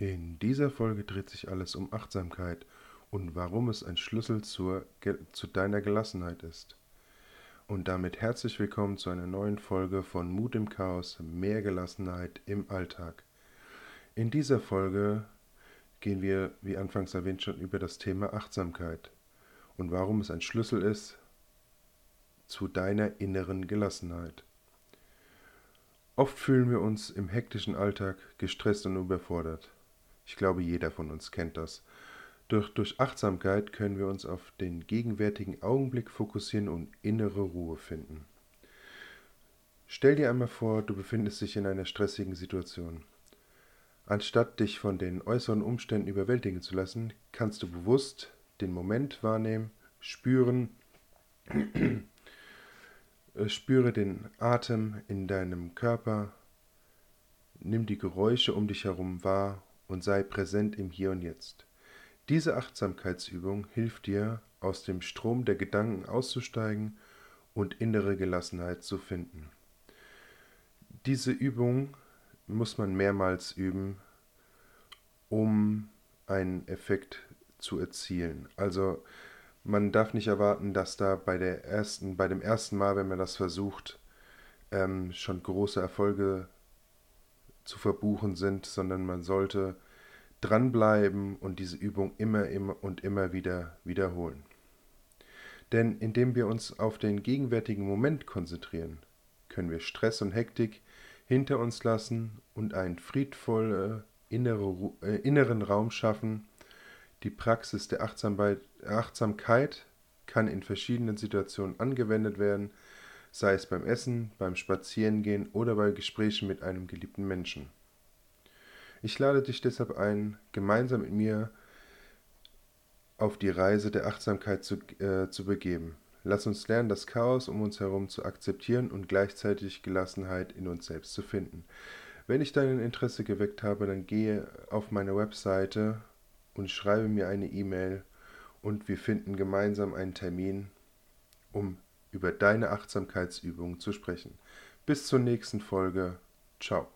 In dieser Folge dreht sich alles um Achtsamkeit und warum es ein Schlüssel zur, zu deiner Gelassenheit ist. Und damit herzlich willkommen zu einer neuen Folge von Mut im Chaos, mehr Gelassenheit im Alltag. In dieser Folge gehen wir, wie anfangs erwähnt, schon über das Thema Achtsamkeit und warum es ein Schlüssel ist zu deiner inneren Gelassenheit. Oft fühlen wir uns im hektischen Alltag gestresst und überfordert. Ich glaube, jeder von uns kennt das. Durch, durch Achtsamkeit können wir uns auf den gegenwärtigen Augenblick fokussieren und innere Ruhe finden. Stell dir einmal vor, du befindest dich in einer stressigen Situation. Anstatt dich von den äußeren Umständen überwältigen zu lassen, kannst du bewusst den Moment wahrnehmen, spüren, spüre den Atem in deinem Körper, nimm die Geräusche um dich herum wahr und sei präsent im Hier und Jetzt. Diese Achtsamkeitsübung hilft dir, aus dem Strom der Gedanken auszusteigen und innere Gelassenheit zu finden. Diese Übung muss man mehrmals üben, um einen Effekt zu erzielen. Also man darf nicht erwarten, dass da bei der ersten, bei dem ersten Mal, wenn man das versucht, ähm, schon große Erfolge zu verbuchen sind, sondern man sollte dranbleiben und diese Übung immer, immer und immer wieder wiederholen. Denn indem wir uns auf den gegenwärtigen Moment konzentrieren, können wir Stress und Hektik hinter uns lassen und einen friedvollen innere, äh, inneren Raum schaffen. Die Praxis der Achtsamkeit kann in verschiedenen Situationen angewendet werden, sei es beim Essen, beim Spazierengehen oder bei Gesprächen mit einem geliebten Menschen. Ich lade dich deshalb ein, gemeinsam mit mir auf die Reise der Achtsamkeit zu, äh, zu begeben. Lass uns lernen, das Chaos um uns herum zu akzeptieren und gleichzeitig Gelassenheit in uns selbst zu finden. Wenn ich dein Interesse geweckt habe, dann gehe auf meine Webseite und schreibe mir eine E-Mail und wir finden gemeinsam einen Termin, um über deine Achtsamkeitsübungen zu sprechen. Bis zur nächsten Folge. Ciao.